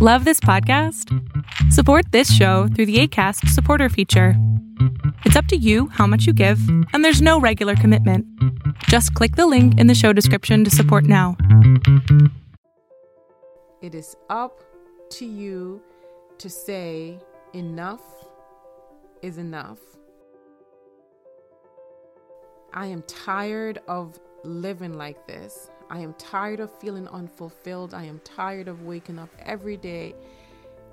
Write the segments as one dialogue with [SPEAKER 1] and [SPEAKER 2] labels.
[SPEAKER 1] Love this podcast? Support this show through the ACAST supporter feature. It's up to you how much you give, and there's no regular commitment. Just click the link in the show description to support now.
[SPEAKER 2] It is up to you to say enough is enough. I am tired of living like this. I am tired of feeling unfulfilled. I am tired of waking up every day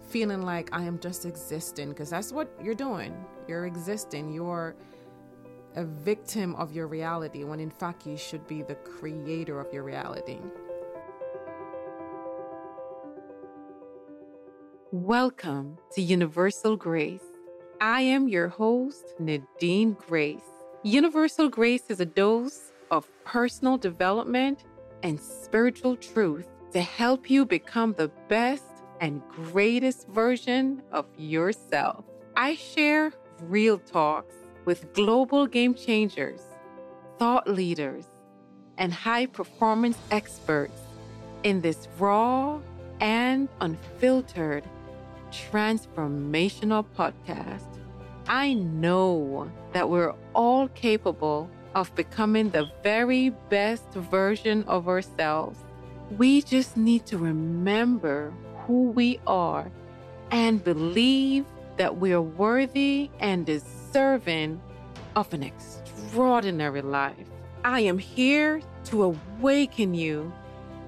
[SPEAKER 2] feeling like I am just existing because that's what you're doing. You're existing. You're a victim of your reality when in fact you should be the creator of your reality. Welcome to Universal Grace. I am your host, Nadine Grace. Universal Grace is a dose of personal development and spiritual truth to help you become the best and greatest version of yourself. I share real talks with global game changers, thought leaders, and high performance experts in this raw and unfiltered transformational podcast. I know that we're all capable of becoming the very best version of ourselves. We just need to remember who we are and believe that we are worthy and deserving of an extraordinary life. I am here to awaken you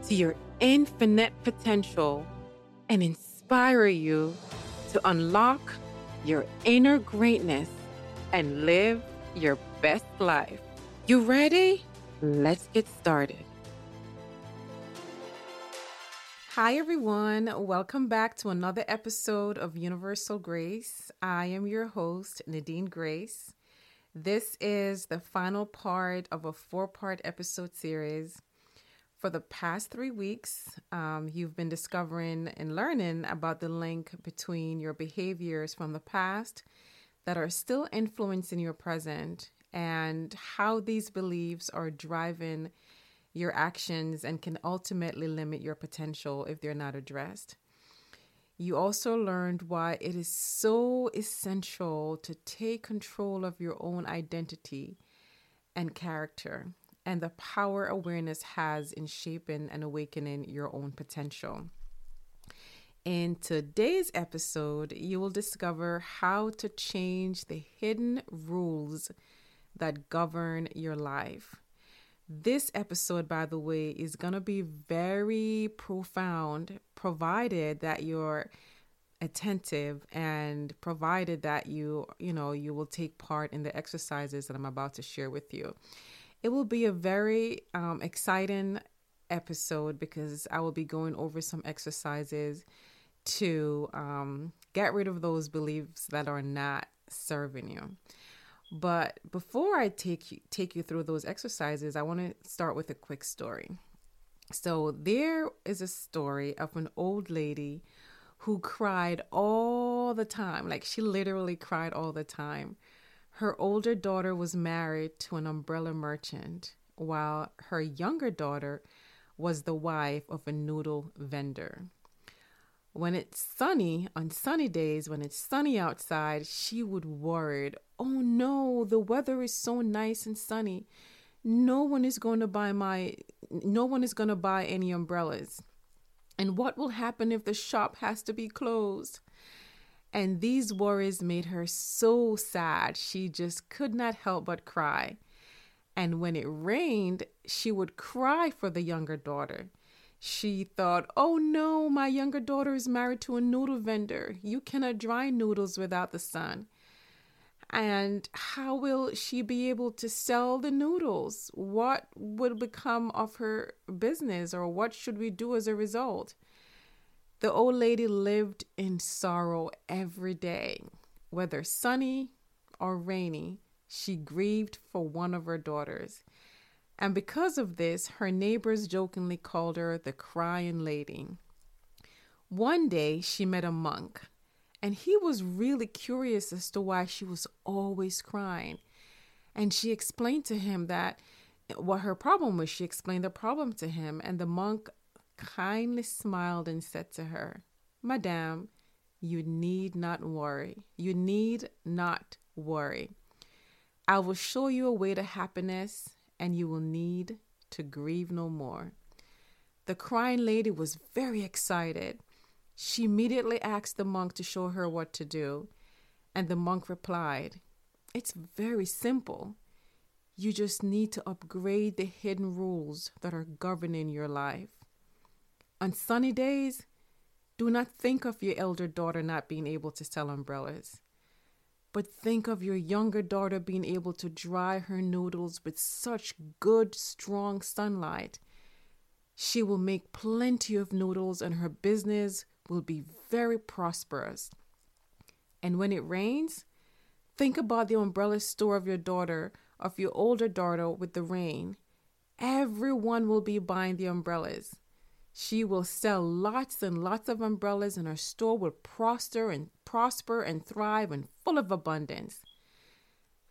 [SPEAKER 2] to your infinite potential and inspire you to unlock your inner greatness and live your best life. You ready? Let's get started. Hi, everyone. Welcome back to another episode of Universal Grace. I am your host, Nadine Grace. This is the final part of a four part episode series. For the past three weeks, um, you've been discovering and learning about the link between your behaviors from the past that are still influencing your present and how these beliefs are driving your actions and can ultimately limit your potential if they're not addressed. You also learned why it is so essential to take control of your own identity and character and the power awareness has in shaping and awakening your own potential. In today's episode, you will discover how to change the hidden rules that govern your life. This episode, by the way, is going to be very profound, provided that you're attentive and provided that you you know you will take part in the exercises that i'm about to share with you it will be a very um, exciting episode because i will be going over some exercises to um, get rid of those beliefs that are not serving you but before I take you, take you through those exercises, I want to start with a quick story. So there is a story of an old lady who cried all the time. Like she literally cried all the time. Her older daughter was married to an umbrella merchant, while her younger daughter was the wife of a noodle vendor. When it's sunny, on sunny days, when it's sunny outside, she would worry, oh no, the weather is so nice and sunny. No one is going to buy my, no one is going to buy any umbrellas. And what will happen if the shop has to be closed? And these worries made her so sad, she just could not help but cry. And when it rained, she would cry for the younger daughter. She thought, oh no, my younger daughter is married to a noodle vendor. You cannot dry noodles without the sun. And how will she be able to sell the noodles? What will become of her business, or what should we do as a result? The old lady lived in sorrow every day, whether sunny or rainy. She grieved for one of her daughters. And because of this, her neighbors jokingly called her the crying lady. One day, she met a monk, and he was really curious as to why she was always crying. And she explained to him that what her problem was. She explained the problem to him, and the monk kindly smiled and said to her, Madame, you need not worry. You need not worry. I will show you a way to happiness, and you will need to grieve no more. The crying lady was very excited. She immediately asked the monk to show her what to do, and the monk replied, It's very simple. You just need to upgrade the hidden rules that are governing your life. On sunny days, do not think of your elder daughter not being able to sell umbrellas, but think of your younger daughter being able to dry her noodles with such good, strong sunlight. She will make plenty of noodles and her business will be very prosperous. And when it rains, think about the umbrella store of your daughter, of your older daughter with the rain. Everyone will be buying the umbrellas. She will sell lots and lots of umbrellas, and her store will prosper and prosper and thrive and full of abundance.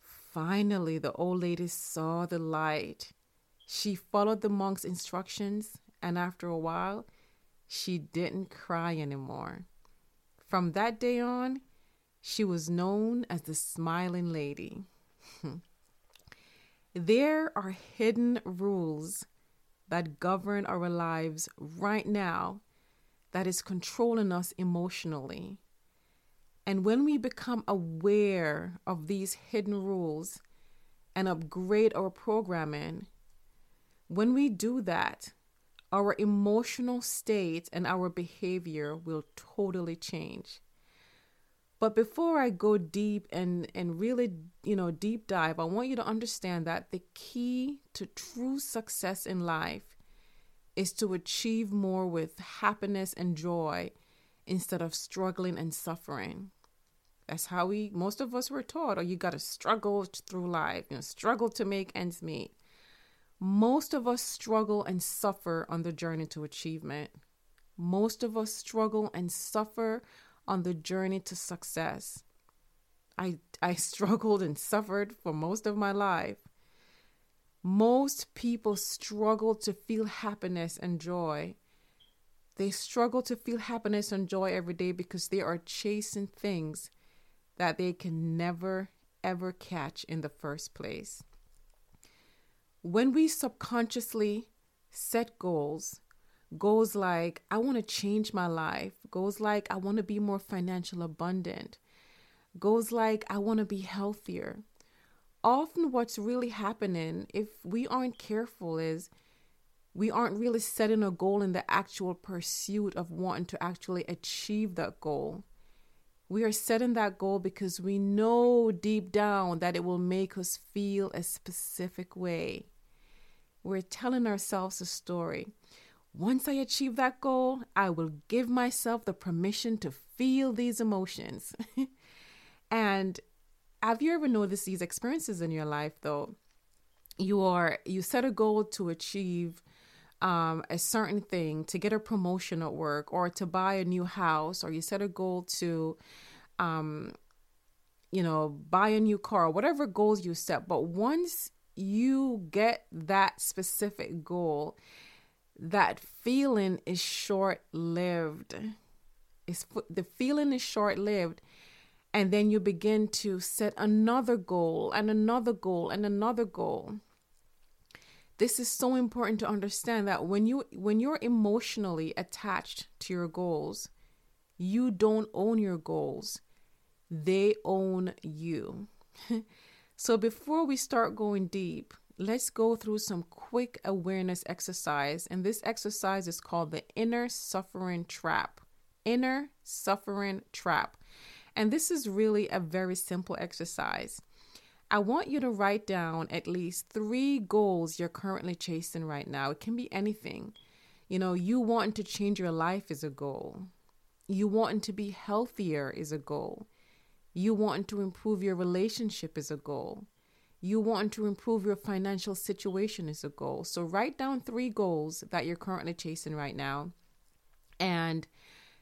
[SPEAKER 2] Finally, the old lady saw the light. She followed the monk's instructions, and after a while, she didn't cry anymore. From that day on, she was known as the Smiling Lady. there are hidden rules that govern our lives right now that is controlling us emotionally. And when we become aware of these hidden rules and upgrade our programming, when we do that, our emotional state and our behavior will totally change. But before I go deep and, and really, you know, deep dive, I want you to understand that the key to true success in life is to achieve more with happiness and joy instead of struggling and suffering. That's how we, most of us were taught, or you got to struggle through life, you know, struggle to make ends meet. Most of us struggle and suffer on the journey to achievement. Most of us struggle and suffer on the journey to success. I, I struggled and suffered for most of my life. Most people struggle to feel happiness and joy. They struggle to feel happiness and joy every day because they are chasing things that they can never, ever catch in the first place. When we subconsciously set goals, goals like I want to change my life, goals like I want to be more financial abundant, goals like I want to be healthier. Often, what's really happening, if we aren't careful, is we aren't really setting a goal in the actual pursuit of wanting to actually achieve that goal. We are setting that goal because we know deep down that it will make us feel a specific way. We're telling ourselves a story. Once I achieve that goal, I will give myself the permission to feel these emotions. and have you ever noticed these experiences in your life though? You are you set a goal to achieve um, a certain thing, to get a promotion at work, or to buy a new house, or you set a goal to, um, you know, buy a new car, whatever goals you set. But once you get that specific goal, that feeling is short lived. It's the feeling is short lived, and then you begin to set another goal and another goal and another goal. This is so important to understand that when you when you're emotionally attached to your goals, you don't own your goals. They own you. so before we start going deep, let's go through some quick awareness exercise. And this exercise is called the inner suffering trap. Inner suffering trap. And this is really a very simple exercise. I want you to write down at least three goals you're currently chasing right now. It can be anything. You know, you wanting to change your life is a goal. You wanting to be healthier is a goal. You wanting to improve your relationship is a goal. You want to improve your financial situation is a goal. So write down three goals that you're currently chasing right now. And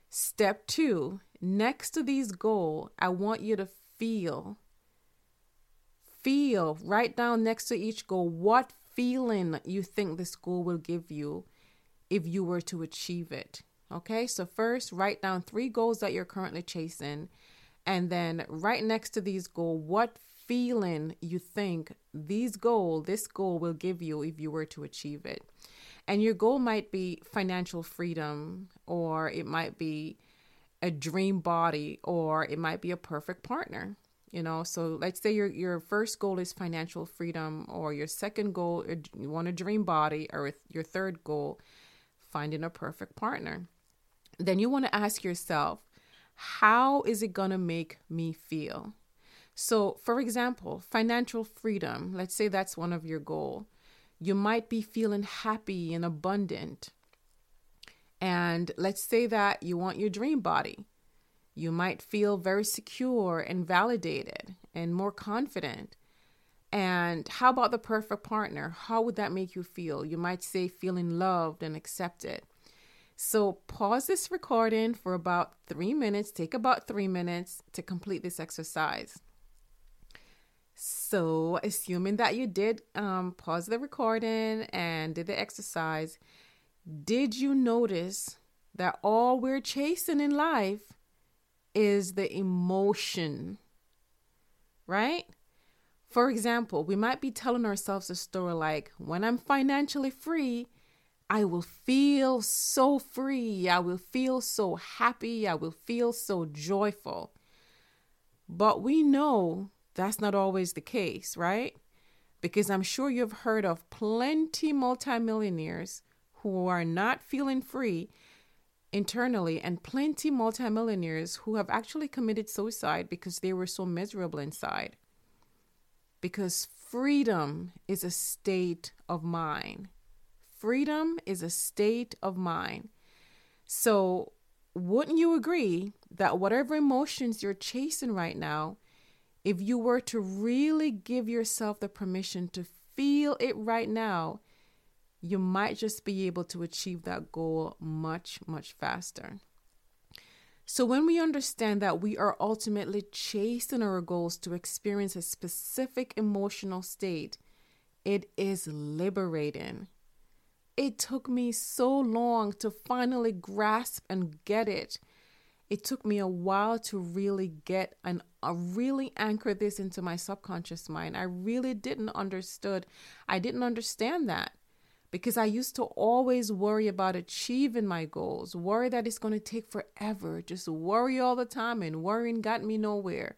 [SPEAKER 2] step two, next to these goals, I want you to feel. Feel, write down next to each goal what feeling you think this goal will give you if you were to achieve it. Okay, so first write down three goals that you're currently chasing, and then right next to these goals, what feeling you think these goal, this goal will give you if you were to achieve it. And your goal might be financial freedom, or it might be a dream body, or it might be a perfect partner. You know, so let's say your your first goal is financial freedom, or your second goal uh, you want a dream body, or your third goal finding a perfect partner. Then you want to ask yourself, how is it gonna make me feel? So, for example, financial freedom, let's say that's one of your goal. You might be feeling happy and abundant. And let's say that you want your dream body. You might feel very secure and validated and more confident. And how about the perfect partner? How would that make you feel? You might say feeling loved and accepted. So pause this recording for about three minutes. Take about three minutes to complete this exercise. So, assuming that you did um, pause the recording and did the exercise, did you notice that all we're chasing in life is the emotion? Right? For example, we might be telling ourselves a story like, when I'm financially free, I will feel so free. I will feel so happy. I will feel so joyful. But we know that's not always the case, right? Because I'm sure you've heard of plenty multimillionaires who are not feeling free internally and plenty multimillionaires who have actually committed suicide because they were so miserable inside. Because freedom is a state of mind. Freedom is a state of mind. So, wouldn't you agree that whatever emotions you're chasing right now, if you were to really give yourself the permission to feel it right now, you might just be able to achieve that goal much, much faster. So, when we understand that we are ultimately chasing our goals to experience a specific emotional state, it is liberating. It took me so long to finally grasp and get it it took me a while to really get and uh, really anchor this into my subconscious mind. I really didn't understood. I didn't understand that because I used to always worry about achieving my goals, worry that it's going to take forever, just worry all the time, and worrying got me nowhere.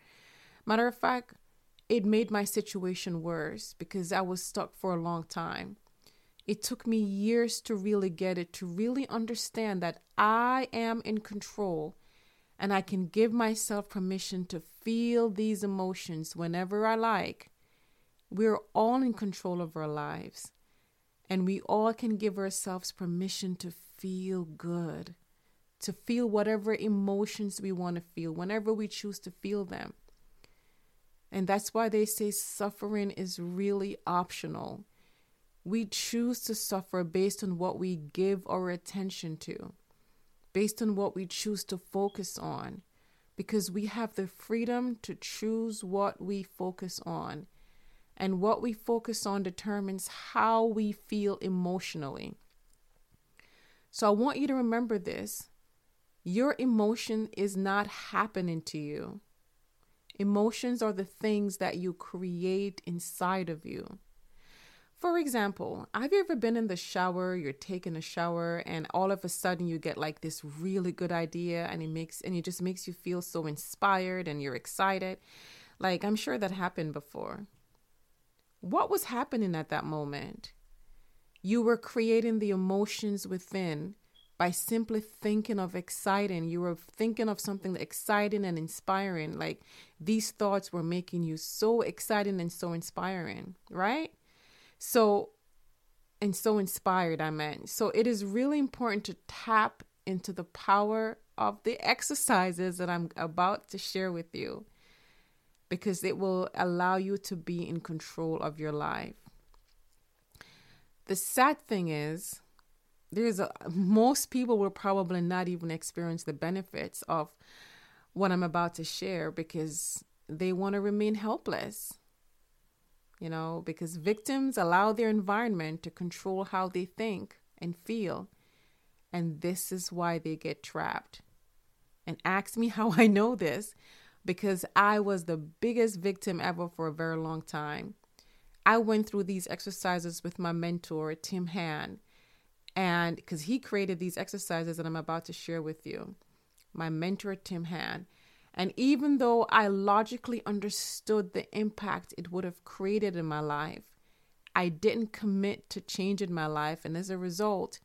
[SPEAKER 2] Matter of fact, it made my situation worse because I was stuck for a long time. It took me years to really get it, to really understand that I am in control and I can give myself permission to feel these emotions whenever I like. We're all in control of our lives, and we all can give ourselves permission to feel good, to feel whatever emotions we want to feel whenever we choose to feel them. And that's why they say suffering is really optional. We choose to suffer based on what we give our attention to based on what we choose to focus on because we have the freedom to choose what we focus on. And what we focus on determines how we feel emotionally. So I want you to remember this your emotion is not happening to you. Emotions are the things that you create inside of you. For example, have you ever been in the shower, you're taking a shower and all of a sudden you get like this really good idea and it makes and it just makes you feel so inspired and you're excited? Like I'm sure that happened before. What was happening at that moment? You were creating the emotions within by simply thinking of exciting. You were thinking of something exciting and inspiring. Like these thoughts were making you so exciting and so inspiring, right? So, and so inspired, I meant. So, it is really important to tap into the power of the exercises that I'm about to share with you because it will allow you to be in control of your life. The sad thing is, there's a most people will probably not even experience the benefits of what I'm about to share because they want to remain helpless you know, because victims allow their environment to control how they think and feel. And this is why they get trapped. And ask me how I know this because I was the biggest victim ever for a very long time. I went through these exercises with my mentor, Tim Han, and because he created these exercises that I'm about to share with you, my mentor, Tim Han. And even though I logically understood the impact it would have created in my life, I didn't commit to changing my life. And as a result,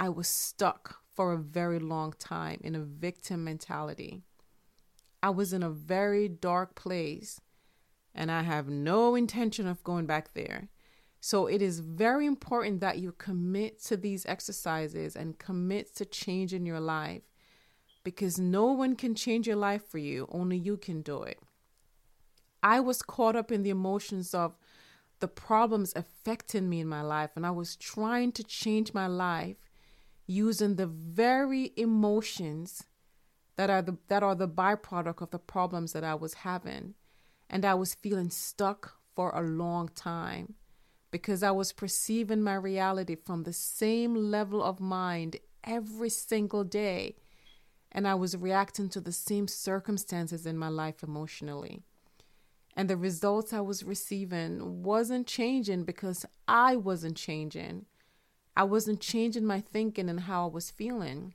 [SPEAKER 2] I was stuck for a very long time in a victim mentality. I was in a very dark place and I have no intention of going back there. So it is very important that you commit to these exercises and commit to changing your life because no one can change your life for you, only you can do it. I was caught up in the emotions of the problems affecting me in my life, and I was trying to change my life using the very emotions that are the that are the byproduct of the problems that I was having. And I was feeling stuck for a long time because I was perceiving my reality from the same level of mind every single day and I was reacting to the same circumstances in my life emotionally. And the results I was receiving wasn't changing because I wasn't changing. I wasn't changing my thinking and how I was feeling.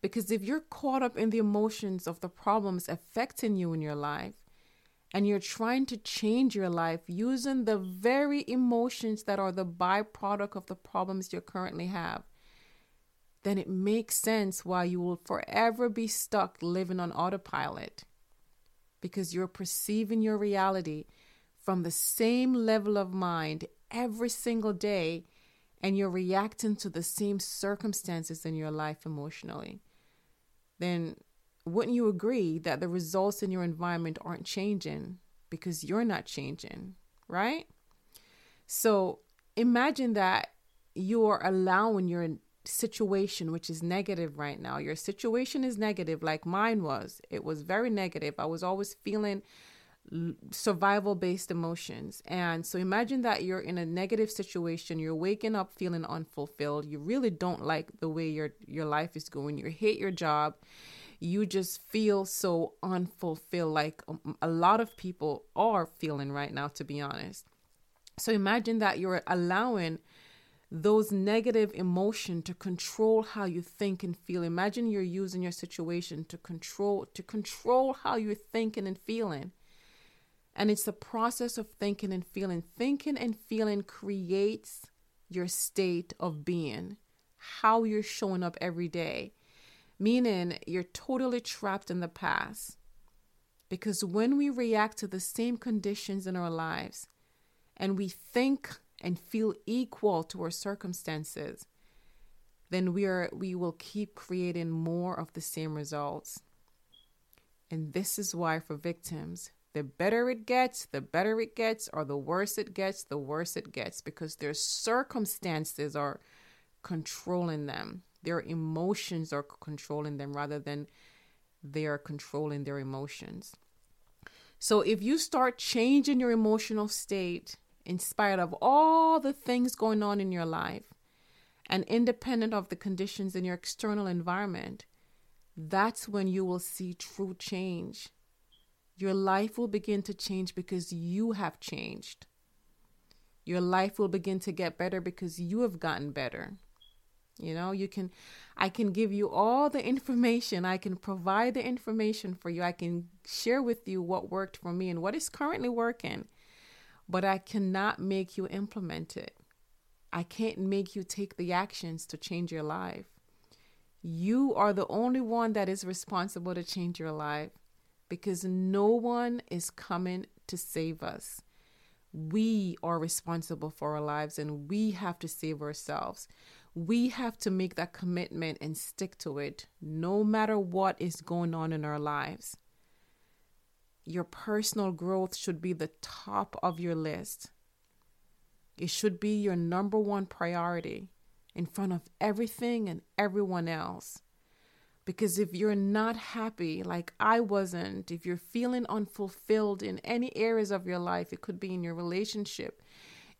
[SPEAKER 2] Because if you're caught up in the emotions of the problems affecting you in your life, and you're trying to change your life using the very emotions that are the byproduct of the problems you currently have, then it makes sense why you will forever be stuck living on autopilot because you're perceiving your reality from the same level of mind every single day and you're reacting to the same circumstances in your life emotionally. Then wouldn't you agree that the results in your environment aren't changing because you're not changing, right? So imagine that you're allowing your situation which is negative right now. Your situation is negative like mine was. It was very negative. I was always feeling survival based emotions. And so imagine that you're in a negative situation. You're waking up feeling unfulfilled. You really don't like the way your your life is going. You hate your job. You just feel so unfulfilled like um, a lot of people are feeling right now to be honest. So imagine that you're allowing those negative emotion to control how you think and feel. Imagine you're using your situation to control to control how you're thinking and feeling. And it's the process of thinking and feeling. Thinking and feeling creates your state of being how you're showing up every day. Meaning you're totally trapped in the past. Because when we react to the same conditions in our lives and we think and feel equal to our circumstances, then we are we will keep creating more of the same results. And this is why for victims, the better it gets, the better it gets, or the worse it gets, the worse it gets, because their circumstances are controlling them. Their emotions are controlling them rather than they are controlling their emotions. So if you start changing your emotional state, in spite of all the things going on in your life and independent of the conditions in your external environment, that's when you will see true change. Your life will begin to change because you have changed. Your life will begin to get better because you have gotten better. You know, you can, I can give you all the information. I can provide the information for you. I can share with you what worked for me and what is currently working but I cannot make you implement it. I can't make you take the actions to change your life. You are the only one that is responsible to change your life because no one is coming to save us. We are responsible for our lives and we have to save ourselves. We have to make that commitment and stick to it no matter what is going on in our lives your personal growth should be the top of your list. It should be your number one priority in front of everything and everyone else. Because if you're not happy, like I wasn't, if you're feeling unfulfilled in any areas of your life, it could be in your relationship,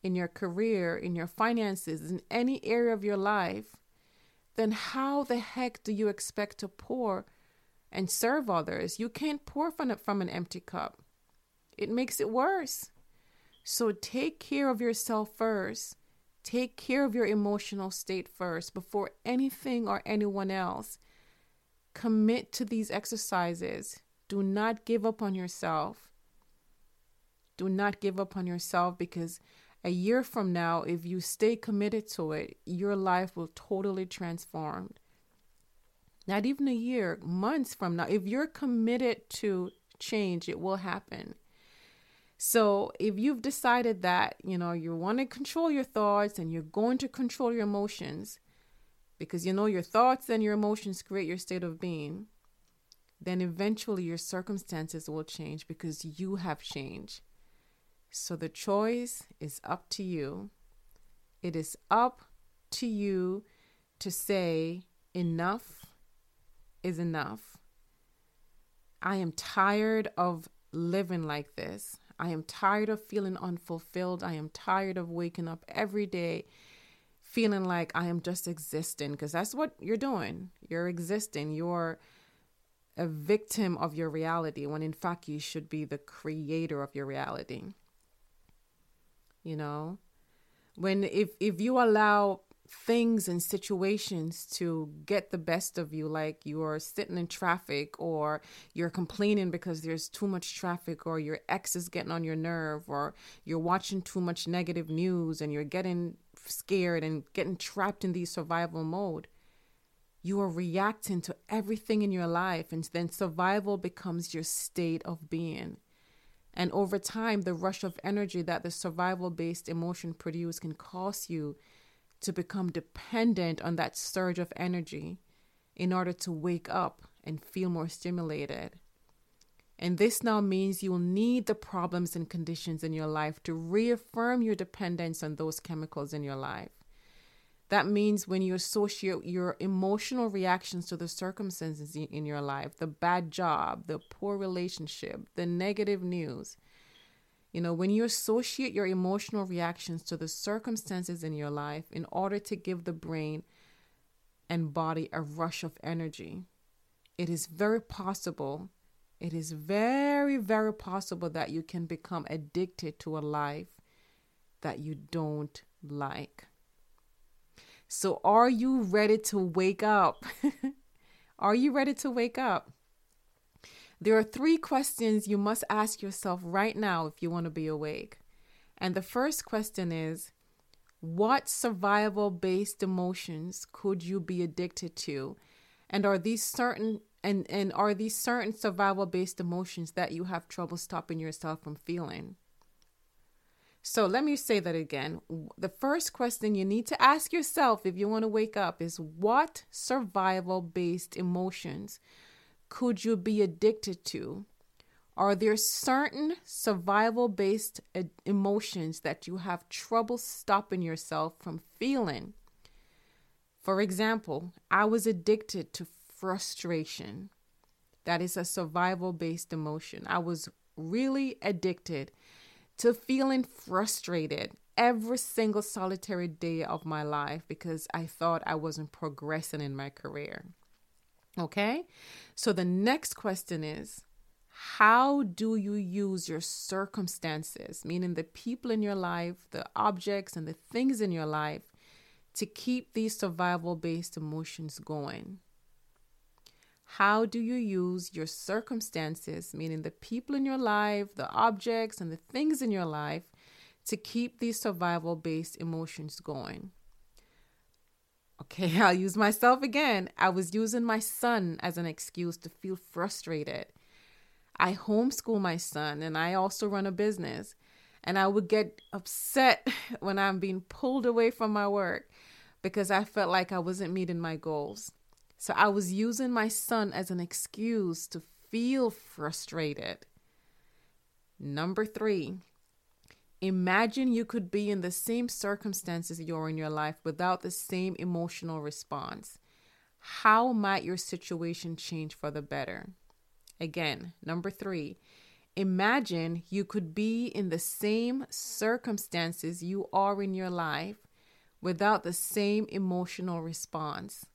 [SPEAKER 2] in your career, in your finances, in any area of your life, then how the heck do you expect to pour and serve others? You can't pour from, from an empty cup, it makes it worse. So take care of yourself first. Take care of your emotional state first before anything or anyone else. Commit to these exercises. Do not give up on yourself. Do not give up on yourself because a year from now, if you stay committed to it, your life will totally transform. Not even a year, months from now, if you're committed to change, it will happen. So, if you've decided that, you know, you want to control your thoughts and you're going to control your emotions because you know your thoughts and your emotions create your state of being, then eventually your circumstances will change because you have changed. So, the choice is up to you. It is up to you to say, enough is enough. I am tired of living like this. I am tired of feeling unfulfilled. I am tired of waking up every day feeling like I am just existing because that's what you're doing. You're existing. You're a victim of your reality when in fact you should be the creator of your reality. You know? When if if you allow things and situations to get the best of you like you're sitting in traffic or you're complaining because there's too much traffic or your ex is getting on your nerve or you're watching too much negative news and you're getting scared and getting trapped in the survival mode you are reacting to everything in your life and then survival becomes your state of being. And over time the rush of energy that the survival based emotion produce can cause you to become dependent on that surge of energy in order to wake up and feel more stimulated. And this now means you'll need the problems and conditions in your life to reaffirm your dependence on those chemicals in your life. That means when you associate your emotional reactions to the circumstances in your life, the bad job, the poor relationship, the negative news, you know, when you associate your emotional reactions to the circumstances in your life in order to give the brain and body a rush of energy, it is very possible, it is very, very possible that you can become addicted to a life that you don't like. So, are you ready to wake up? are you ready to wake up? There are three questions you must ask yourself right now if you want to be awake. And the first question is What survival based emotions could you be addicted to? And are these certain and, and are these certain survival based emotions that you have trouble stopping yourself from feeling? So let me say that again. The first question you need to ask yourself if you want to wake up is what survival based emotions could you be addicted to? Are there certain survival based uh, emotions that you have trouble stopping yourself from feeling? For example, I was addicted to frustration. That is a survival based emotion. I was really addicted to feeling frustrated every single solitary day of my life because I thought I wasn't progressing in my career. Okay. So the next question is how do you use your circumstances, meaning the people in your life, the objects, and the things in your life, to keep these survival based emotions going? How do you use your circumstances, meaning the people in your life, the objects, and the things in your life, to keep these survival based emotions going? Okay, I'll use myself again. I was using my son as an excuse to feel frustrated. I homeschool my son and I also run a business. And I would get upset when I'm being pulled away from my work because I felt like I wasn't meeting my goals. So I was using my son as an excuse to feel frustrated. Number three, Imagine you could be in the same circumstances you're in your life without the same emotional response. How might your situation change for the better? Again, number three, imagine you could be in the same circumstances you are in your life without the same emotional response.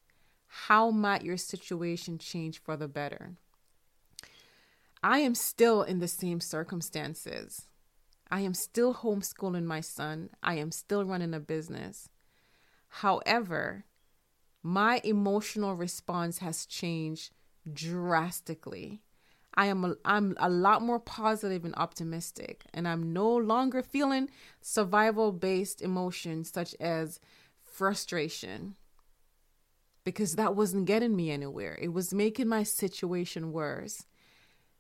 [SPEAKER 2] how might your situation change for the better? I am still in the same circumstances. I am still homeschooling my son. I am still running a business. However, my emotional response has changed drastically. I am a, I'm a lot more positive and optimistic and I'm no longer feeling survival based emotions such as frustration because that wasn't getting me anywhere. It was making my situation worse.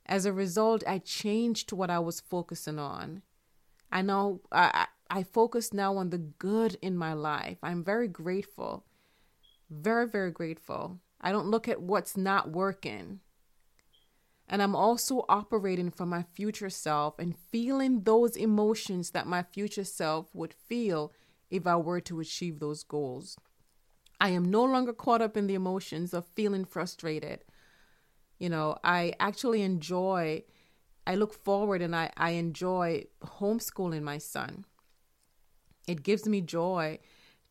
[SPEAKER 2] As a result, I changed what I was focusing on. I know I, I focus now on the good in my life. I'm very grateful. Very, very grateful. I don't look at what's not working. And I'm also operating from my future self and feeling those emotions that my future self would feel if I were to achieve those goals. I am no longer caught up in the emotions of feeling frustrated. You know, I actually enjoy, I look forward and I, I enjoy homeschooling my son. It gives me joy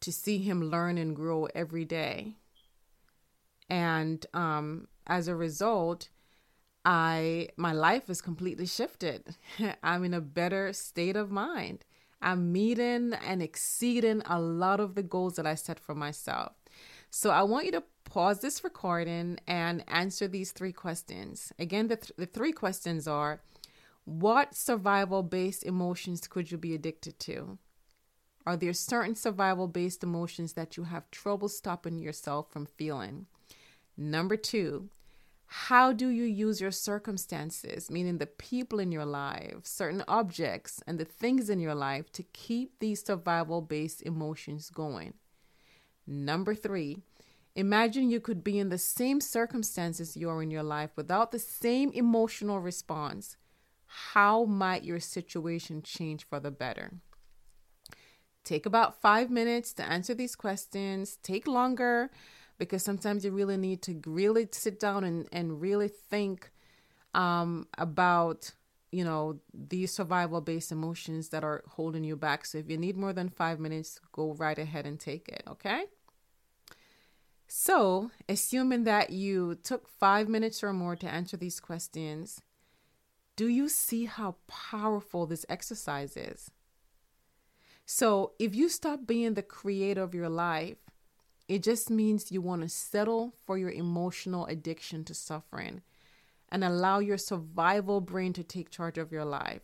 [SPEAKER 2] to see him learn and grow every day. And um, as a result, I my life is completely shifted. I'm in a better state of mind. I'm meeting and exceeding a lot of the goals that I set for myself. So I want you to pause this recording and answer these three questions. Again, the, th- the three questions are What survival based emotions could you be addicted to? Are there certain survival based emotions that you have trouble stopping yourself from feeling? Number two, how do you use your circumstances, meaning the people in your life, certain objects, and the things in your life to keep these survival based emotions going? Number three, imagine you could be in the same circumstances you are in your life without the same emotional response. How might your situation change for the better? Take about five minutes to answer these questions. Take longer because sometimes you really need to really sit down and, and really think um, about you know these survival based emotions that are holding you back so if you need more than five minutes go right ahead and take it okay so, assuming that you took five minutes or more to answer these questions, do you see how powerful this exercise is? So, if you stop being the creator of your life, it just means you want to settle for your emotional addiction to suffering and allow your survival brain to take charge of your life.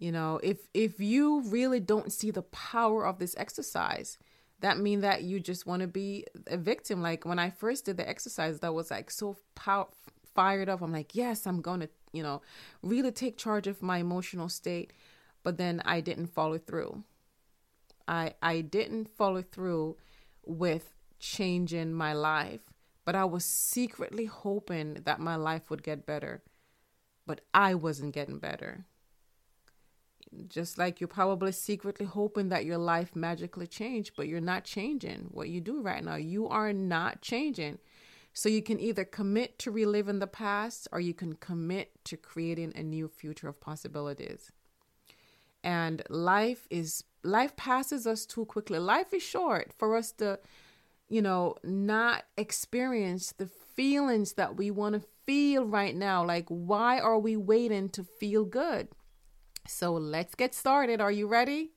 [SPEAKER 2] You know, if if you really don't see the power of this exercise, that mean that you just want to be a victim. Like when i first did the exercise that was like so pow- fired up. I'm like yes i'm going to you know really take charge of my emotional state. But then i didn't follow through. I i didn't follow through with changing my life but i was secretly hoping that my life would get better but i wasn't getting better just like you're probably secretly hoping that your life magically change, but you're not changing what you do right now. You are not changing. So you can either commit to reliving the past or you can commit to creating a new future of possibilities. And life is life passes us too quickly. Life is short for us to, you know, not experience the feelings that we want to feel right now. Like why are we waiting to feel good? So let's get started. Are you ready?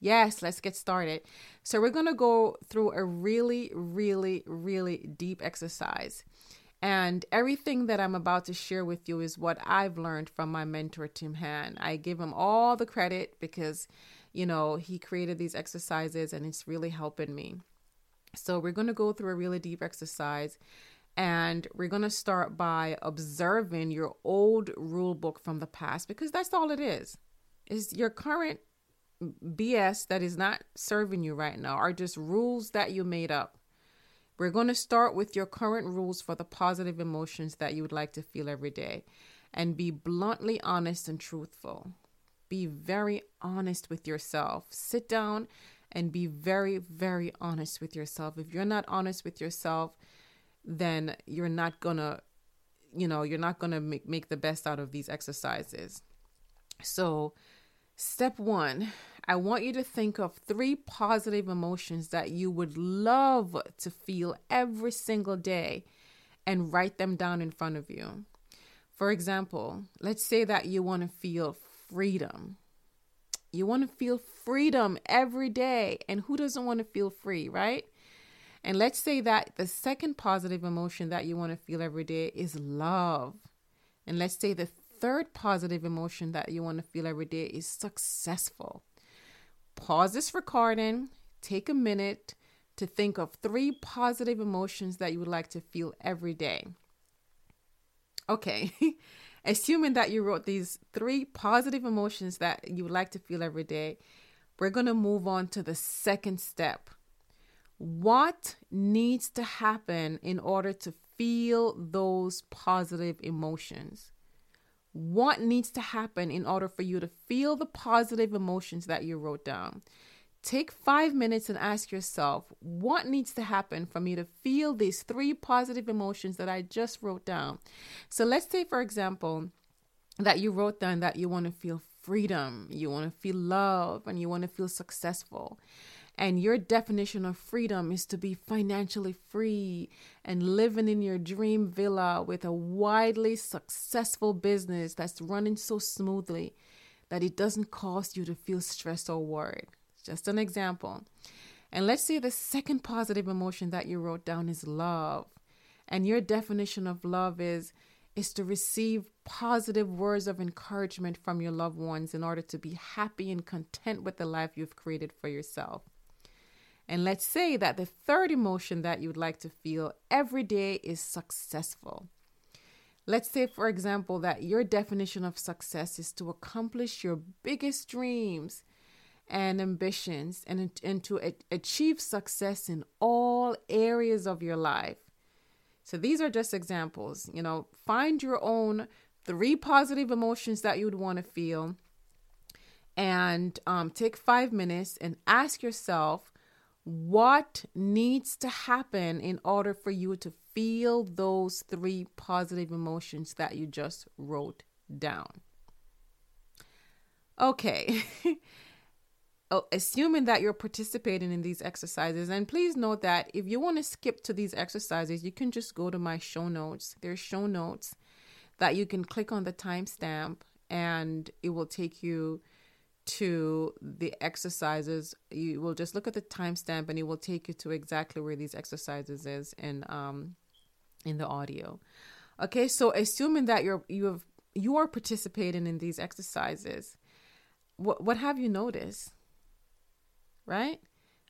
[SPEAKER 2] Yes, let's get started. So, we're going to go through a really, really, really deep exercise. And everything that I'm about to share with you is what I've learned from my mentor, Tim Han. I give him all the credit because, you know, he created these exercises and it's really helping me. So, we're going to go through a really deep exercise and we're going to start by observing your old rule book from the past because that's all it is is your current BS that is not serving you right now are just rules that you made up. We're going to start with your current rules for the positive emotions that you would like to feel every day and be bluntly honest and truthful. Be very honest with yourself. Sit down and be very, very honest with yourself. If you're not honest with yourself, then you're not going to, you know, you're not going to make, make the best out of these exercises. So, Step one I want you to think of three positive emotions that you would love to feel every single day and write them down in front of you. For example, let's say that you want to feel freedom. You want to feel freedom every day. And who doesn't want to feel free, right? And let's say that the second positive emotion that you want to feel every day is love. And let's say the third positive emotion that you want to feel every day is successful. Pause this recording, take a minute to think of three positive emotions that you would like to feel every day. Okay, assuming that you wrote these three positive emotions that you would like to feel every day, we're going to move on to the second step. What needs to happen in order to feel those positive emotions? What needs to happen in order for you to feel the positive emotions that you wrote down. Take five minutes and ask yourself, what needs to happen for me to feel these three positive emotions that I just wrote down? So let's say, for example, that you wrote down that you want to feel freedom, you want to feel love, and you want to feel successful and your definition of freedom is to be financially free and living in your dream villa with a widely successful business that's running so smoothly that it doesn't cause you to feel stressed or worried. Just an example. And let's say the second positive emotion that you wrote down is love. And your definition of love is is to receive positive words of encouragement from your loved ones in order to be happy and content with the life you've created for yourself. And let's say that the third emotion that you'd like to feel every day is successful. Let's say, for example, that your definition of success is to accomplish your biggest dreams and ambitions and, and to achieve success in all areas of your life. So these are just examples. You know, find your own three positive emotions that you would want to feel and um, take five minutes and ask yourself what needs to happen in order for you to feel those three positive emotions that you just wrote down? Okay. oh, assuming that you're participating in these exercises, and please note that if you want to skip to these exercises, you can just go to my show notes. There's show notes that you can click on the timestamp and it will take you to the exercises, you will just look at the timestamp and it will take you to exactly where these exercises is in um in the audio. Okay, so assuming that you're you have you are participating in these exercises, what what have you noticed? Right?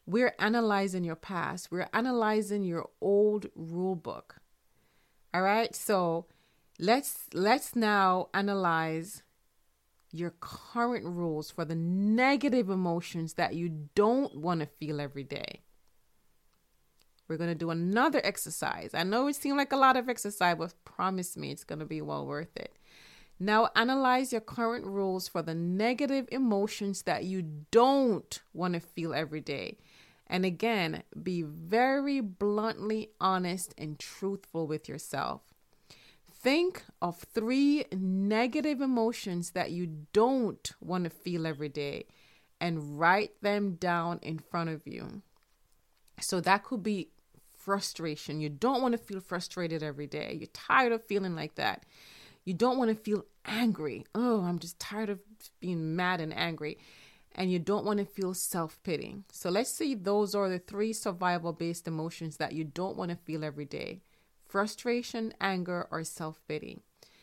[SPEAKER 2] We're analyzing your past. We're analyzing your old rule book. All right? So let's let's now analyze your current rules for the negative emotions that you don't want to feel every day. We're going to do another exercise. I know it seemed like a lot of exercise, but promise me it's going to be well worth it. Now, analyze your current rules for the negative emotions that you don't want to feel every day. And again, be very bluntly honest and truthful with yourself. Think of three negative emotions that you don't want to feel every day and write them down in front of you. So that could be frustration. You don't want to feel frustrated every day. You're tired of feeling like that. You don't want to feel angry. Oh, I'm just tired of being mad and angry. And you don't want to feel self pity. So let's see, those are the three survival based emotions that you don't want to feel every day frustration, anger, or self pity.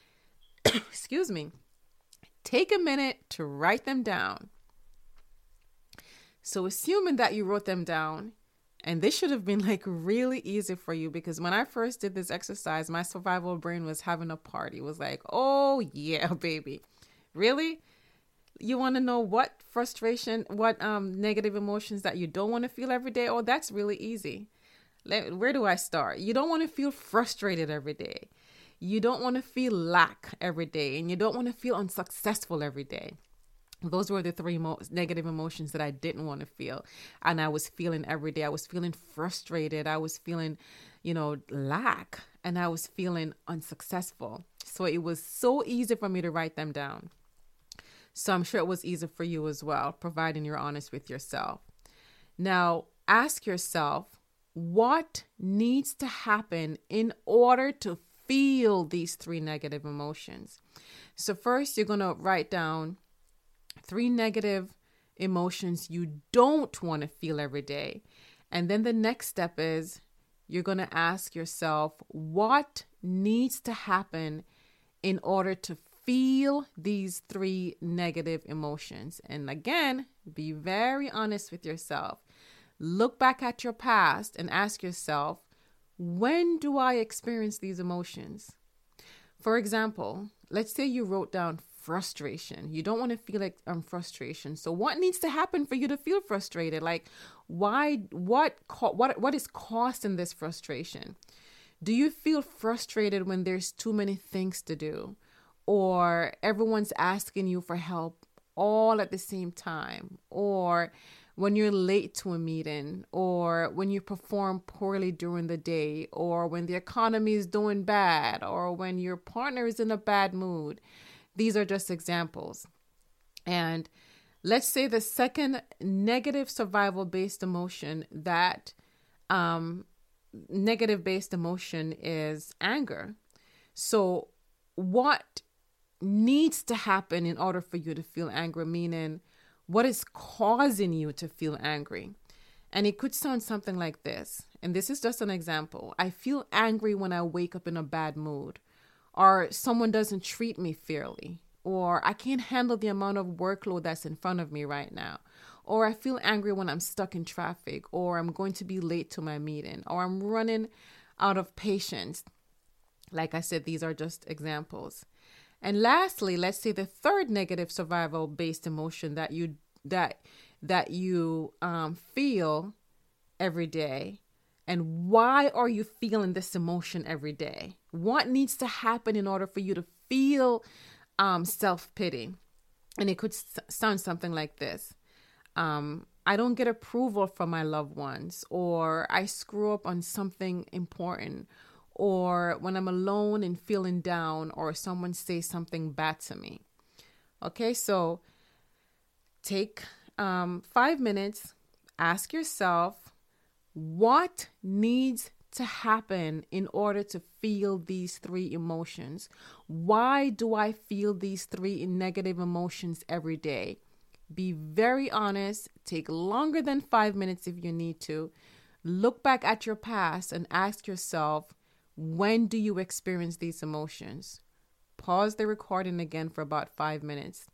[SPEAKER 2] Excuse me. Take a minute to write them down. So, assuming that you wrote them down, and this should have been like really easy for you because when I first did this exercise, my survival brain was having a party. It was like, oh, yeah, baby. Really? You want to know what frustration, what um negative emotions that you don't want to feel every day? Oh, that's really easy. Let, where do I start? You don't want to feel frustrated every day. You don't want to feel lack every day, and you don't want to feel unsuccessful every day. Those were the three most negative emotions that I didn't want to feel. And I was feeling every day. I was feeling frustrated. I was feeling, you know, lack, and I was feeling unsuccessful. So it was so easy for me to write them down. So I'm sure it was easy for you as well, providing you're honest with yourself. Now, ask yourself what needs to happen in order to feel these three negative emotions. So, first, you're going to write down three negative emotions you don't want to feel every day. And then the next step is you're going to ask yourself what needs to happen in order to feel these three negative emotions. And again, be very honest with yourself. Look back at your past and ask yourself, when do I experience these emotions? For example, let's say you wrote down frustration. You don't want to feel like um frustration. So what needs to happen for you to feel frustrated? Like why what what what is causing this frustration? Do you feel frustrated when there's too many things to do or everyone's asking you for help all at the same time or when you're late to a meeting or when you perform poorly during the day or when the economy is doing bad or when your partner is in a bad mood. These are just examples. And let's say the second negative survival based emotion that um, negative based emotion is anger. So, what needs to happen in order for you to feel anger? Meaning, what is causing you to feel angry? And it could sound something like this. And this is just an example. I feel angry when I wake up in a bad mood, or someone doesn't treat me fairly, or I can't handle the amount of workload that's in front of me right now, or I feel angry when I'm stuck in traffic, or I'm going to be late to my meeting, or I'm running out of patience. Like I said, these are just examples. And lastly, let's say the third negative survival based emotion that you that that you um, feel every day. And why are you feeling this emotion every day? What needs to happen in order for you to feel um, self-pity? And it could s- sound something like this. Um, i don't get approval from my loved ones or i screw up on something important or when I'm alone and feeling down, or someone says something bad to me. Okay, so take um, five minutes, ask yourself what needs to happen in order to feel these three emotions. Why do I feel these three negative emotions every day? Be very honest, take longer than five minutes if you need to. Look back at your past and ask yourself, when do you experience these emotions? Pause the recording again for about five minutes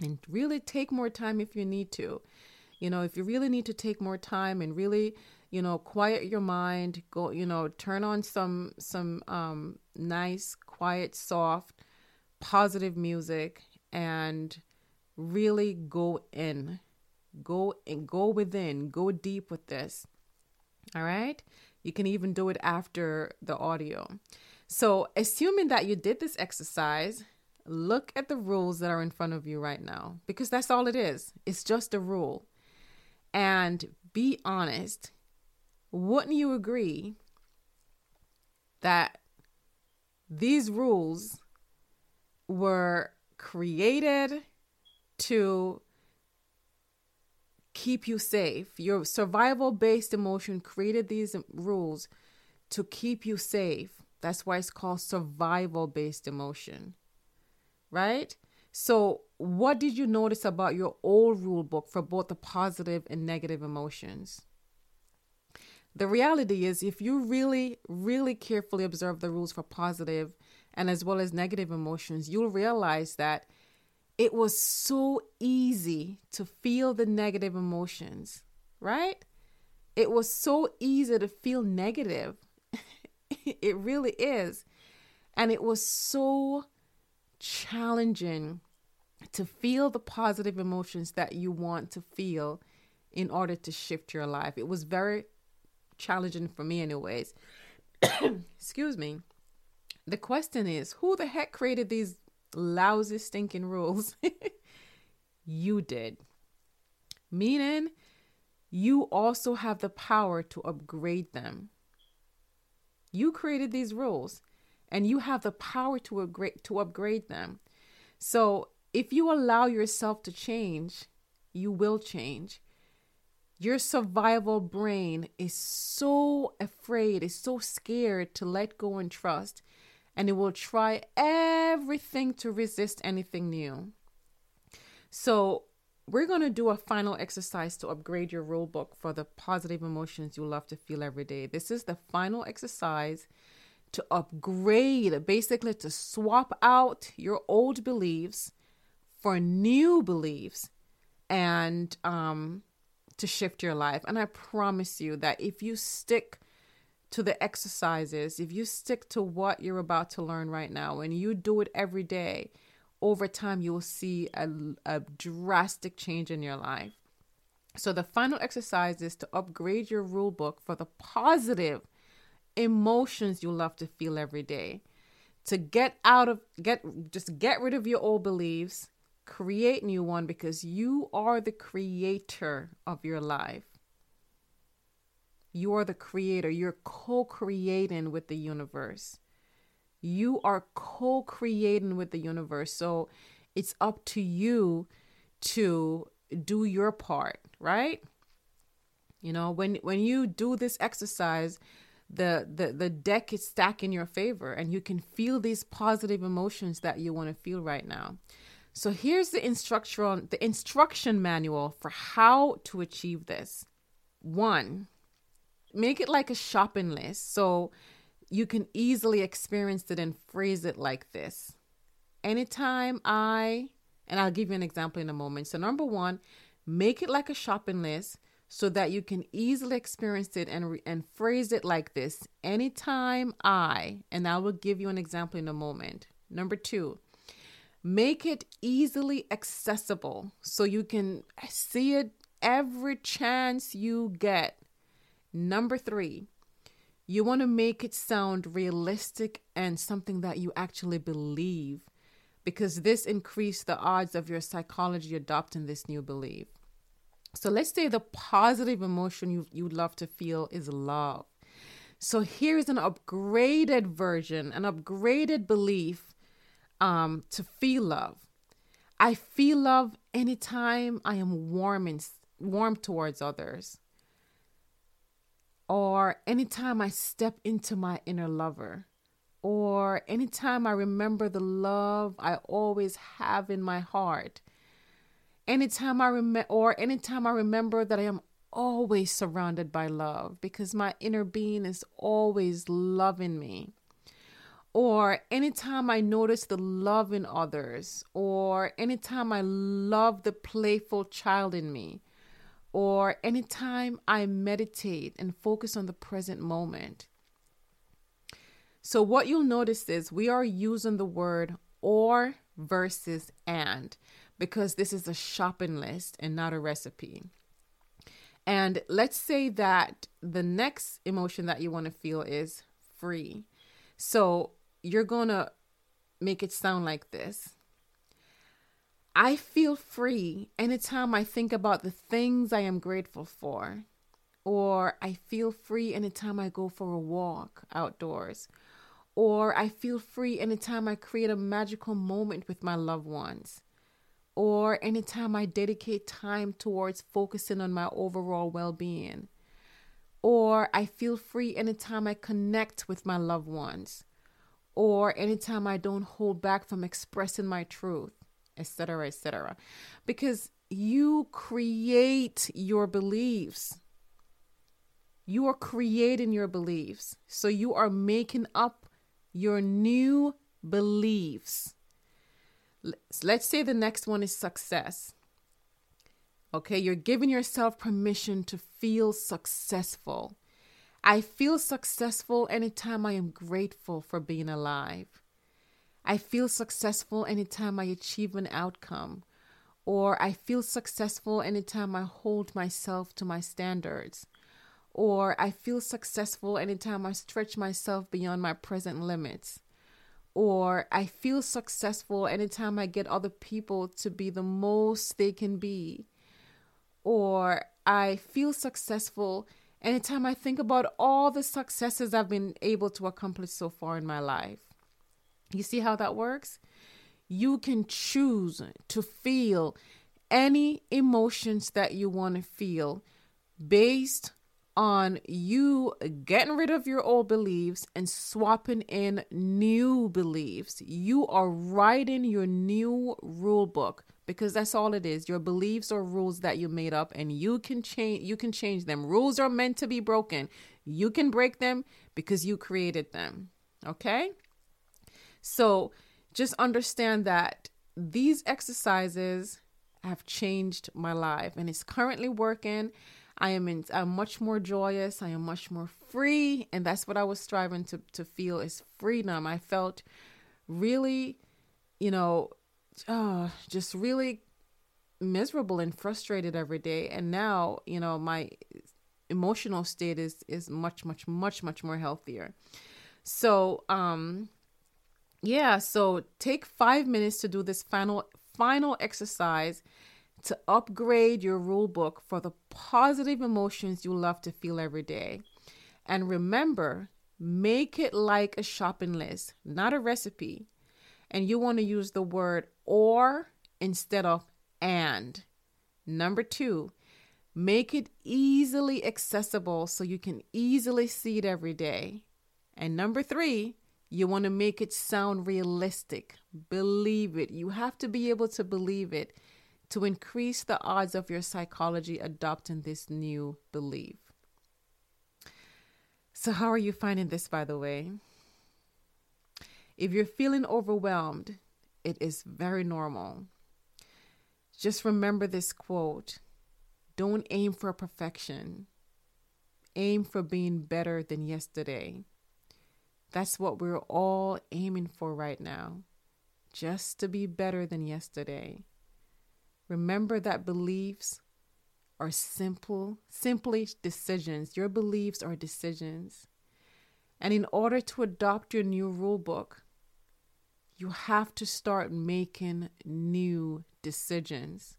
[SPEAKER 2] and really take more time if you need to. You know, if you really need to take more time and really, you know, quiet your mind, go, you know, turn on some some um nice, quiet, soft, positive music and really go in. Go and go within, go deep with this. All right? You can even do it after the audio. So, assuming that you did this exercise, look at the rules that are in front of you right now because that's all it is. It's just a rule. And be honest. Wouldn't you agree that these rules were created to keep you safe. Your survival based emotion created these rules to keep you safe. That's why it's called survival based emotion. Right? So, what did you notice about your old rule book for both the positive and negative emotions? The reality is, if you really, really carefully observe the rules for positive and as well as negative emotions, you'll realize that it was so easy to feel the negative emotions, right? It was so easy to feel negative. it really is. And it was so challenging to feel the positive emotions that you want to feel in order to shift your life. It was very challenging for me, anyways. Excuse me. The question is who the heck created these lousy, stinking rules. you did. Meaning, you also have the power to upgrade them. You created these rules and you have the power to upgrade to upgrade them. So, if you allow yourself to change, you will change. Your survival brain is so afraid, is so scared to let go and trust, and it will try everything to resist anything new. So, we're going to do a final exercise to upgrade your rule book for the positive emotions you love to feel every day. This is the final exercise to upgrade, basically, to swap out your old beliefs for new beliefs and um, to shift your life. And I promise you that if you stick to the exercises, if you stick to what you're about to learn right now, and you do it every day, over time you will see a, a drastic change in your life. So, the final exercise is to upgrade your rule book for the positive emotions you love to feel every day. To get out of, get, just get rid of your old beliefs, create new one because you are the creator of your life. You are the creator. You're co creating with the universe. You are co creating with the universe. So it's up to you to do your part, right? You know, when when you do this exercise, the the the deck is stacked in your favor and you can feel these positive emotions that you want to feel right now. So here's the instruction the instruction manual for how to achieve this. 1. Make it like a shopping list. So you can easily experience it and phrase it like this. Anytime I, and I'll give you an example in a moment. So, number one, make it like a shopping list so that you can easily experience it and, and phrase it like this. Anytime I, and I will give you an example in a moment. Number two, make it easily accessible so you can see it every chance you get. Number three, you want to make it sound realistic and something that you actually believe because this increases the odds of your psychology adopting this new belief. So let's say the positive emotion you, you'd love to feel is love. So here's an upgraded version, an upgraded belief um, to feel love. I feel love anytime I am warm and warm towards others or anytime I step into my inner lover, or anytime I remember the love I always have in my heart, anytime I remember, or anytime I remember that I am always surrounded by love because my inner being is always loving me. Or anytime I notice the love in others, or anytime I love the playful child in me, or anytime I meditate and focus on the present moment. So, what you'll notice is we are using the word or versus and because this is a shopping list and not a recipe. And let's say that the next emotion that you want to feel is free. So, you're going to make it sound like this I feel free anytime I think about the things I am grateful for. Or I feel free anytime I go for a walk outdoors. Or I feel free anytime I create a magical moment with my loved ones. Or anytime I dedicate time towards focusing on my overall well being. Or I feel free anytime I connect with my loved ones. Or anytime I don't hold back from expressing my truth etc., etc. Because you create your beliefs. You are creating your beliefs. So you are making up your new beliefs. Let's say the next one is success. Okay, you're giving yourself permission to feel successful. I feel successful anytime I am grateful for being alive. I feel successful anytime I achieve an outcome, or I feel successful anytime I hold myself to my standards, or I feel successful anytime I stretch myself beyond my present limits, or I feel successful anytime I get other people to be the most they can be, or I feel successful anytime I think about all the successes I've been able to accomplish so far in my life. You see how that works? you can choose to feel any emotions that you want to feel based on you getting rid of your old beliefs and swapping in new beliefs. You are writing your new rule book because that's all it is. Your beliefs or rules that you made up and you can change you can change them. Rules are meant to be broken. You can break them because you created them. Okay? So, just understand that these exercises have changed my life and it's currently working I am in, I'm much more joyous. I am much more free. And that's what I was striving to, to feel is freedom. I felt really, you know, uh, just really miserable and frustrated every day. And now, you know, my emotional state is, is much, much, much, much more healthier. So, um, yeah, so take five minutes to do this final, final exercise to upgrade your rule book for the positive emotions you love to feel every day. And remember, make it like a shopping list, not a recipe. And you want to use the word or instead of and. Number two, make it easily accessible so you can easily see it every day. And number three, you want to make it sound realistic. Believe it. You have to be able to believe it to increase the odds of your psychology adopting this new belief. So, how are you finding this, by the way? If you're feeling overwhelmed, it is very normal. Just remember this quote Don't aim for perfection, aim for being better than yesterday. That's what we're all aiming for right now, just to be better than yesterday. Remember that beliefs are simple, simply decisions. Your beliefs are decisions. And in order to adopt your new rule book, you have to start making new decisions.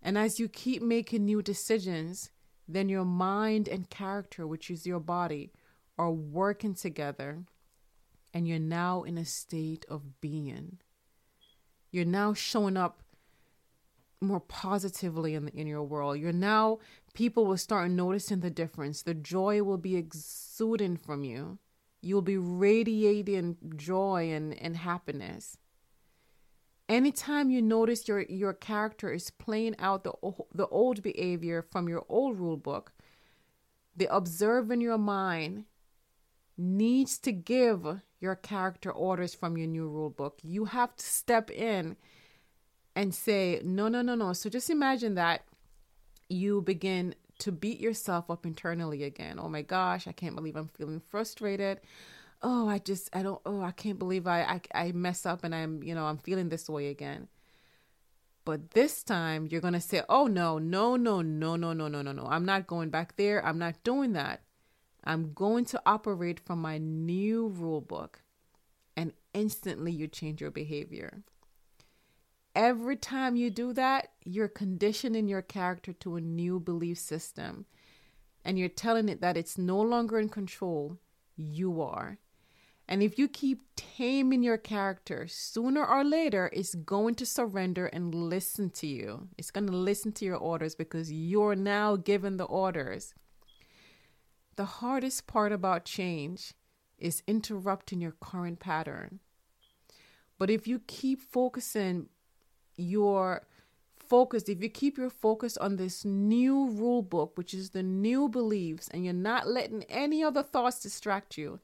[SPEAKER 2] And as you keep making new decisions, then your mind and character, which is your body, are working together, and you're now in a state of being. You're now showing up more positively in, in your world. You're now, people will start noticing the difference. The joy will be exuding from you. You'll be radiating joy and, and happiness. Anytime you notice your, your character is playing out the, the old behavior from your old rule book, the observe in your mind needs to give your character orders from your new rule book. You have to step in and say, no, no, no, no. So just imagine that you begin to beat yourself up internally again. Oh my gosh, I can't believe I'm feeling frustrated. Oh, I just, I don't, oh, I can't believe I, I, I mess up and I'm, you know, I'm feeling this way again. But this time you're going to say, oh no, no, no, no, no, no, no, no, no. I'm not going back there. I'm not doing that. I'm going to operate from my new rule book. And instantly you change your behavior. Every time you do that, you're conditioning your character to a new belief system and you're telling it that it's no longer in control. You are. And if you keep taming your character, sooner or later, it's going to surrender and listen to you. It's going to listen to your orders because you're now given the orders. The hardest part about change is interrupting your current pattern. But if you keep focusing your focus, if you keep your focus on this new rule book, which is the new beliefs, and you're not letting any other thoughts distract you,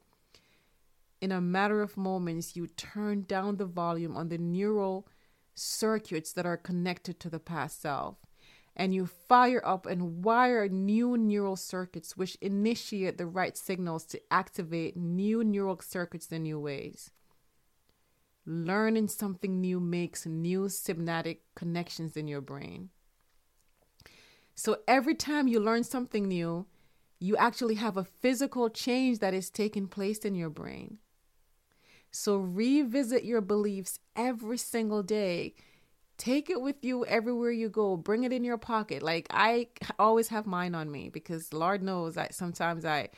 [SPEAKER 2] in a matter of moments, you turn down the volume on the neural circuits that are connected to the past self. And you fire up and wire new neural circuits, which initiate the right signals to activate new neural circuits in new ways. Learning something new makes new synaptic connections in your brain. So every time you learn something new, you actually have a physical change that is taking place in your brain. So revisit your beliefs every single day. Take it with you everywhere you go. Bring it in your pocket. Like I always have mine on me because Lord knows that sometimes I,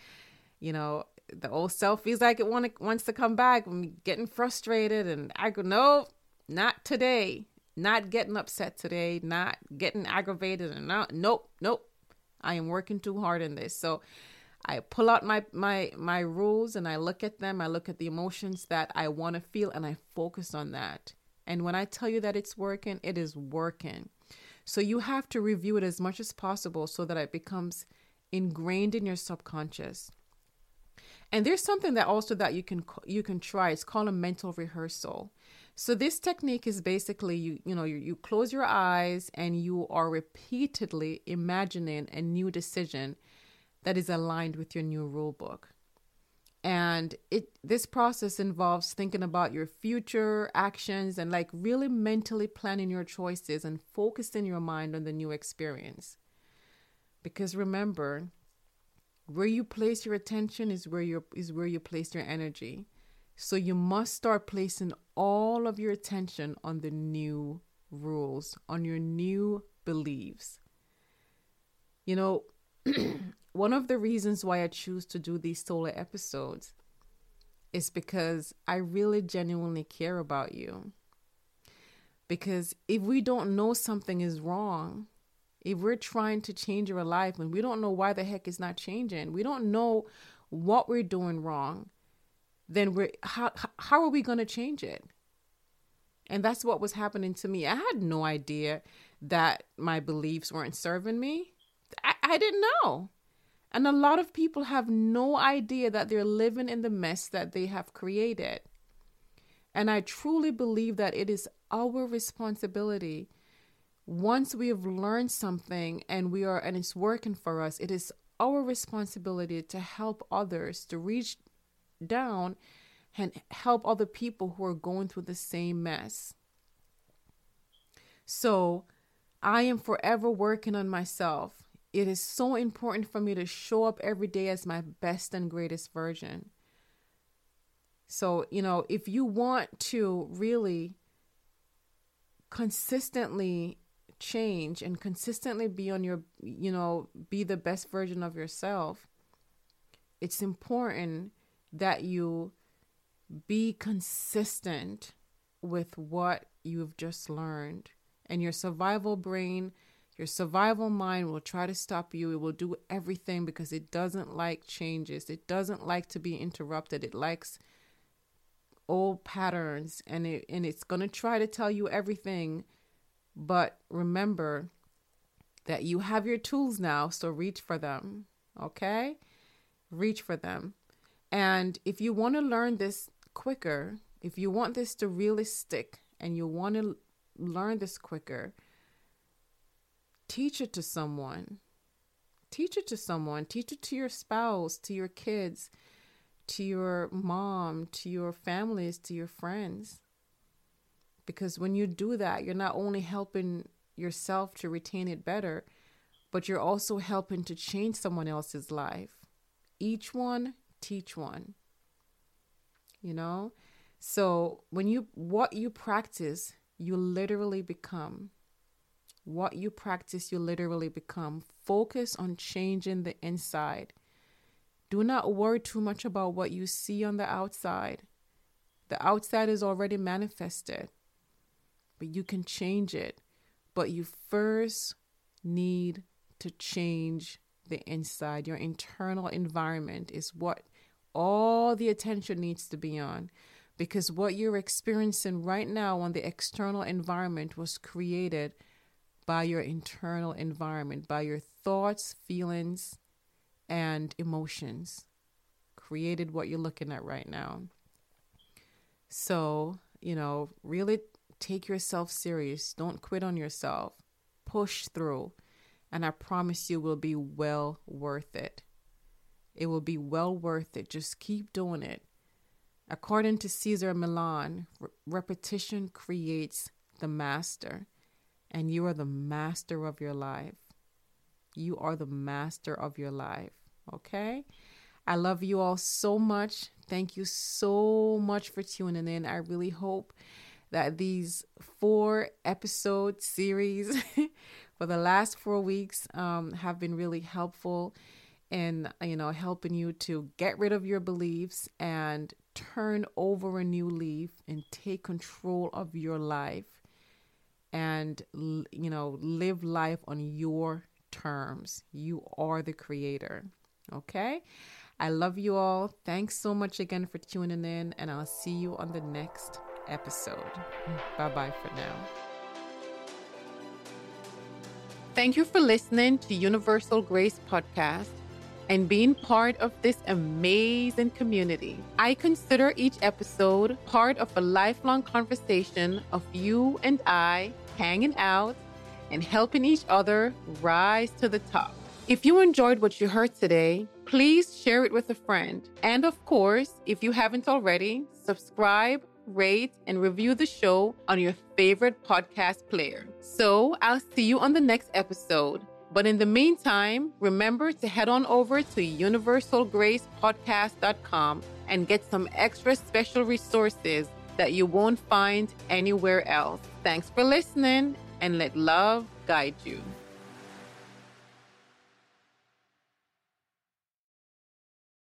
[SPEAKER 2] you know, the old self feels like it want wants to come back. I'm getting frustrated, and I go, no, not today. Not getting upset today, not getting aggravated and not nope, nope. I am working too hard in this. So I pull out my my my rules and I look at them. I look at the emotions that I want to feel and I focus on that. And when I tell you that it's working, it is working. So you have to review it as much as possible so that it becomes ingrained in your subconscious. And there's something that also that you can you can try. It's called a mental rehearsal. So this technique is basically you you know you, you close your eyes and you are repeatedly imagining a new decision that is aligned with your new rule book. And it this process involves thinking about your future actions and like really mentally planning your choices and focusing your mind on the new experience. Because remember, where you place your attention is where you is where you place your energy. So you must start placing all of your attention on the new rules, on your new beliefs. You know, one of the reasons why I choose to do these solo episodes is because I really genuinely care about you. Because if we don't know something is wrong, if we're trying to change our life and we don't know why the heck it's not changing, we don't know what we're doing wrong, then we're how how are we going to change it? And that's what was happening to me. I had no idea that my beliefs weren't serving me. I, I didn't know. And a lot of people have no idea that they're living in the mess that they have created. And I truly believe that it is our responsibility once we have learned something and we are and it's working for us, it is our responsibility to help others to reach down and help other people who are going through the same mess. So, I am forever working on myself. It is so important for me to show up every day as my best and greatest version. So, you know, if you want to really consistently change and consistently be on your, you know, be the best version of yourself, it's important that you be consistent with what you've just learned. And your survival brain, your survival mind will try to stop you. It will do everything because it doesn't like changes. It doesn't like to be interrupted. It likes old patterns and it and it's going to try to tell you everything but remember that you have your tools now, so reach for them. Okay? Reach for them. And if you want to learn this quicker, if you want this to really stick and you want to learn this quicker, teach it to someone. Teach it to someone. Teach it to your spouse, to your kids, to your mom, to your families, to your friends. Because when you do that, you're not only helping yourself to retain it better, but you're also helping to change someone else's life. Each one, teach one. You know? So when you what you practice, you literally become. What you practice, you literally become. Focus on changing the inside. Do not worry too much about what you see on the outside. The outside is already manifested but you can change it. But you first need to change the inside. Your internal environment is what all the attention needs to be on. Because what you're experiencing right now on the external environment was created by your internal environment, by your thoughts, feelings, and emotions. Created what you're looking at right now. So, you know, really Take yourself serious. Don't quit on yourself. Push through. And I promise you will be well worth it. It will be well worth it. Just keep doing it. According to Cesar Millan, re- repetition creates the master, and you are the master of your life. You are the master of your life. Okay? I love you all so much. Thank you so much for tuning in. I really hope that these four episode series for the last four weeks um, have been really helpful in you know helping you to get rid of your beliefs and turn over a new leaf and take control of your life and you know live life on your terms. You are the creator okay? I love you all. Thanks so much again for tuning in and i'll see you on the next episode. Bye bye for now. Thank you for listening to universal grace podcast and being part of this amazing community. I consider each episode part of a lifelong conversation of you and I hanging out and helping each other rise to the top. If you enjoyed what you heard today, please share it with a friend. And of course, if you haven't already, subscribe, rate, and review the show on your favorite podcast player. So I'll see you on the next episode. But in the meantime, remember to head on over to universalgracepodcast.com and get some extra special resources that you won't find anywhere else. Thanks for listening and let love guide you.